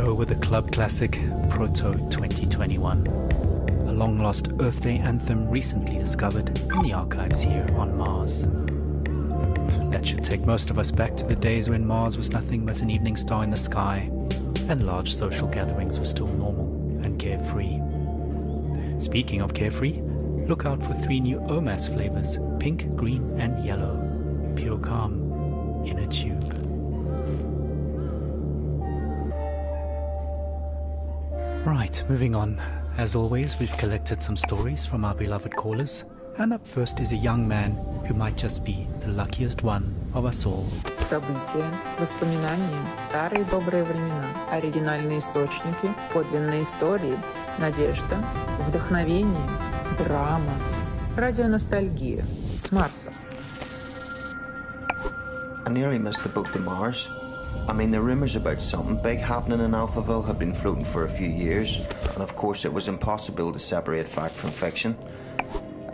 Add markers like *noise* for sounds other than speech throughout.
show with the club classic Proto 2021, a long lost Earth Day anthem recently discovered in the archives here on Mars. That should take most of us back to the days when Mars was nothing but an evening star in the sky and large social gatherings were still normal and carefree. Speaking of carefree, look out for three new OMAS flavors pink, green, and yellow. Pure calm in a tube. Right, moving on. As always, we've collected some stories from our beloved callers. And up first is a young man who might just be the luckiest one of us all. События, воспоминания, старые добрые времена, оригинальные источники, подлинные истории, надежда, вдохновение, драма, радионостальгия с Марса. I nearly missed the boat to Mars. I mean, the rumours about something big happening in Alphaville had been floating for a few years, and of course, it was impossible to separate fact from fiction.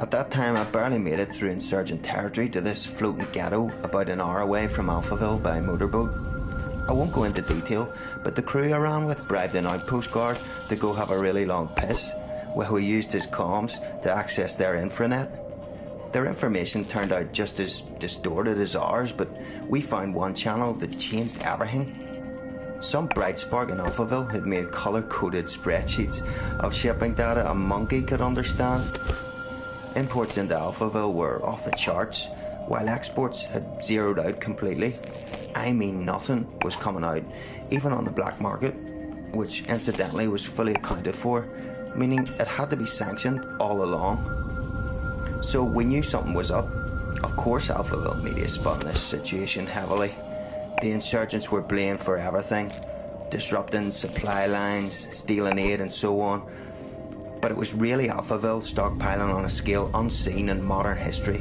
At that time, I barely made it through insurgent territory to this floating ghetto about an hour away from Alphaville by motorboat. I won't go into detail, but the crew I ran with bribed an outpost guard to go have a really long piss, where we used his comms to access their infranet. Their information turned out just as distorted as ours, but we found one channel that changed everything. Some bright spark in Alphaville had made colour coded spreadsheets of shipping data a monkey could understand. Imports into Alphaville were off the charts, while exports had zeroed out completely. I mean, nothing was coming out, even on the black market, which incidentally was fully accounted for, meaning it had to be sanctioned all along. So we knew something was up. Of course, Alphaville media spun this situation heavily. The insurgents were blamed for everything disrupting supply lines, stealing aid, and so on but it was really Alphaville stockpiling on a scale unseen in modern history.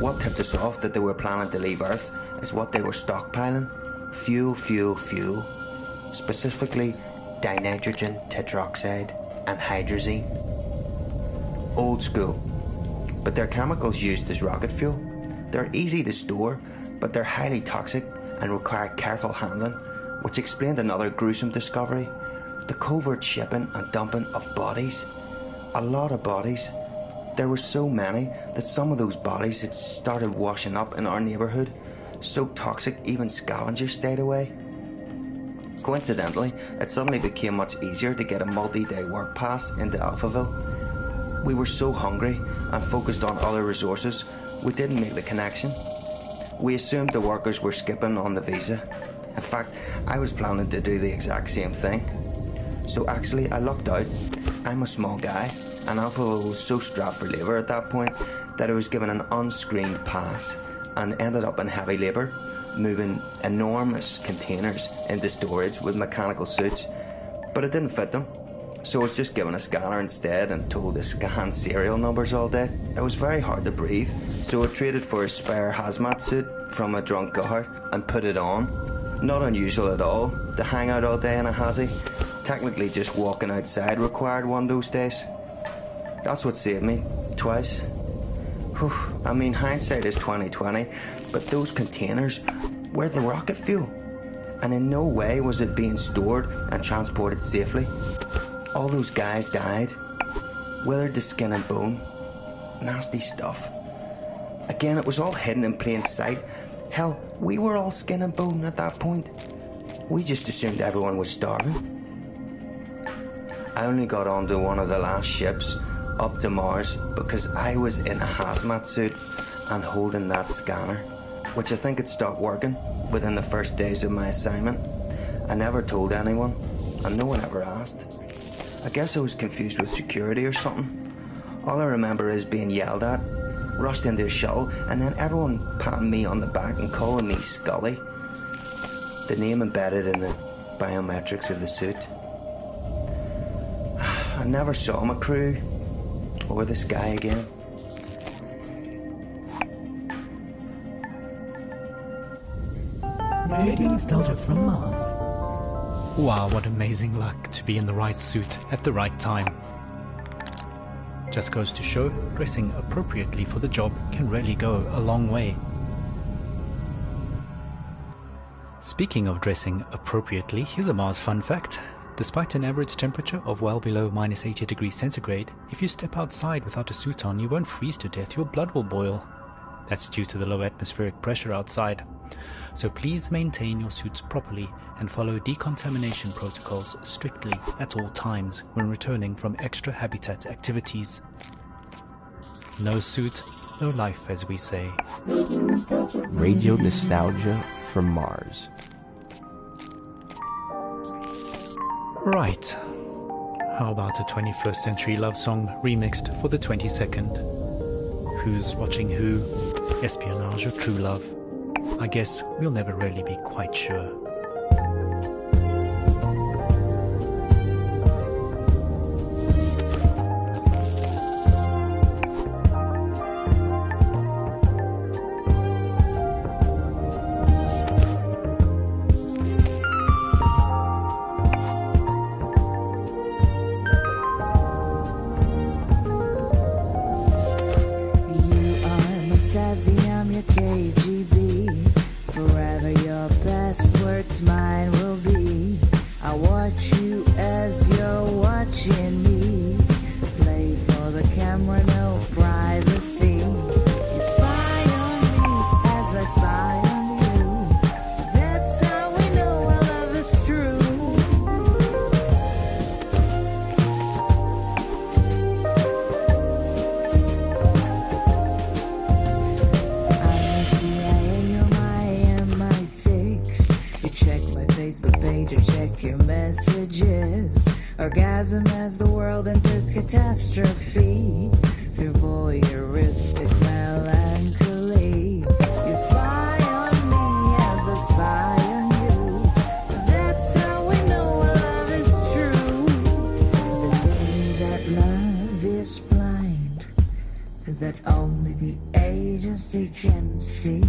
What tipped us off that they were planning to leave Earth is what they were stockpiling fuel, fuel, fuel. Specifically, dinitrogen tetroxide and hydrazine. Old school, but they're chemicals used as rocket fuel. They're easy to store, but they're highly toxic and require careful handling, which explained another gruesome discovery the covert shipping and dumping of bodies a lot of bodies. There were so many that some of those bodies had started washing up in our neighbourhood, so toxic even scavengers stayed away. Coincidentally, it suddenly became much easier to get a multi day work pass into Alphaville. We were so hungry and focused on other resources, we didn't make the connection. We assumed the workers were skipping on the visa. In fact, I was planning to do the exact same thing. So actually, I lucked out. I'm a small guy, and Alphaville was so strapped for labour at that point that I was given an unscreened pass and ended up in heavy labour, moving enormous containers into storage with mechanical suits. But it didn't fit them, so I was just given a scanner instead and told to scan *laughs* serial numbers all day. It was very hard to breathe, so I traded for a spare hazmat suit from a drunk guard and put it on. Not unusual at all to hang out all day in a hazy. Technically, just walking outside required one those days. That's what saved me twice. Whew, I mean, hindsight is 2020, but those containers were the rocket fuel, and in no way was it being stored and transported safely. All those guys died, withered to skin and bone. Nasty stuff. Again, it was all hidden in plain sight. Hell, we were all skin and bone at that point. We just assumed everyone was starving. I only got onto one of the last ships up to Mars because I was in a hazmat suit and holding that scanner, which I think had stopped working within the first days of my assignment. I never told anyone, and no one ever asked. I guess I was confused with security or something. All I remember is being yelled at, rushed into a shuttle, and then everyone patting me on the back and calling me Scully. The name embedded in the biometrics of the suit. *sighs* I never saw my crew or this guy again. Radio nostalgia from Mars. Wow, what amazing luck to be in the right suit at the right time. Just goes to show, dressing appropriately for the job can really go a long way. Speaking of dressing appropriately, here's a Mars fun fact. Despite an average temperature of well below minus 80 degrees centigrade, if you step outside without a suit on, you won't freeze to death, your blood will boil. That's due to the low atmospheric pressure outside. So please maintain your suits properly and follow decontamination protocols strictly at all times when returning from extra habitat activities. No suit, no life, as we say. Radio nostalgia from Mars. Right. How about a 21st century love song remixed for the 22nd? Who's watching who? Espionage or true love? I guess we'll never really be quite sure. catastrophe, through voyeuristic melancholy. You spy on me as I spy on you. That's how we know our love is true. That love is blind, that only the agency can see.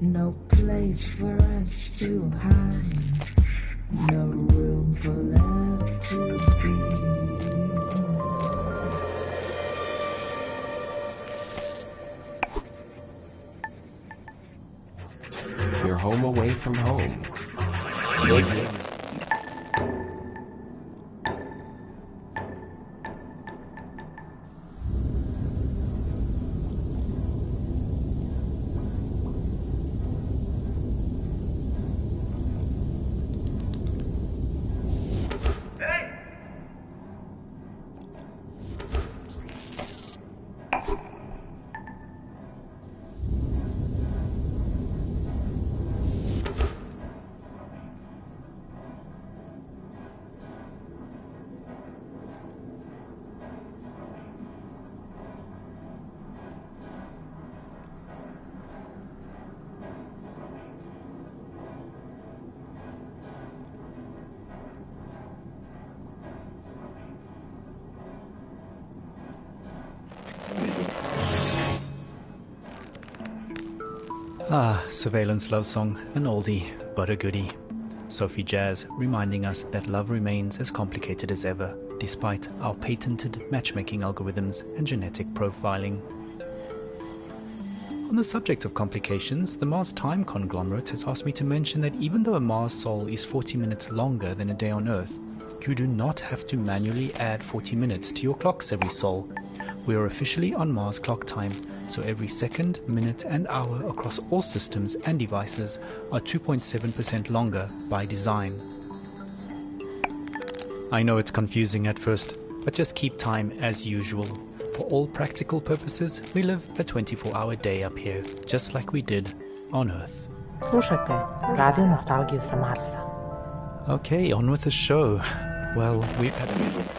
No place for us to hide. home away from home. Ah, surveillance love song, an oldie, but a goodie. Sophie Jazz reminding us that love remains as complicated as ever, despite our patented matchmaking algorithms and genetic profiling. On the subject of complications, the Mars Time conglomerate has asked me to mention that even though a Mars sol is 40 minutes longer than a day on Earth, you do not have to manually add 40 minutes to your clocks every sol. We are officially on Mars clock time, so every second, minute, and hour across all systems and devices are 2.7% longer by design. I know it's confusing at first, but just keep time as usual. For all practical purposes, we live a 24 hour day up here, just like we did on Earth. Слушайте радио носталгию sa Marsa. Okay, on with the show. Well, we've had.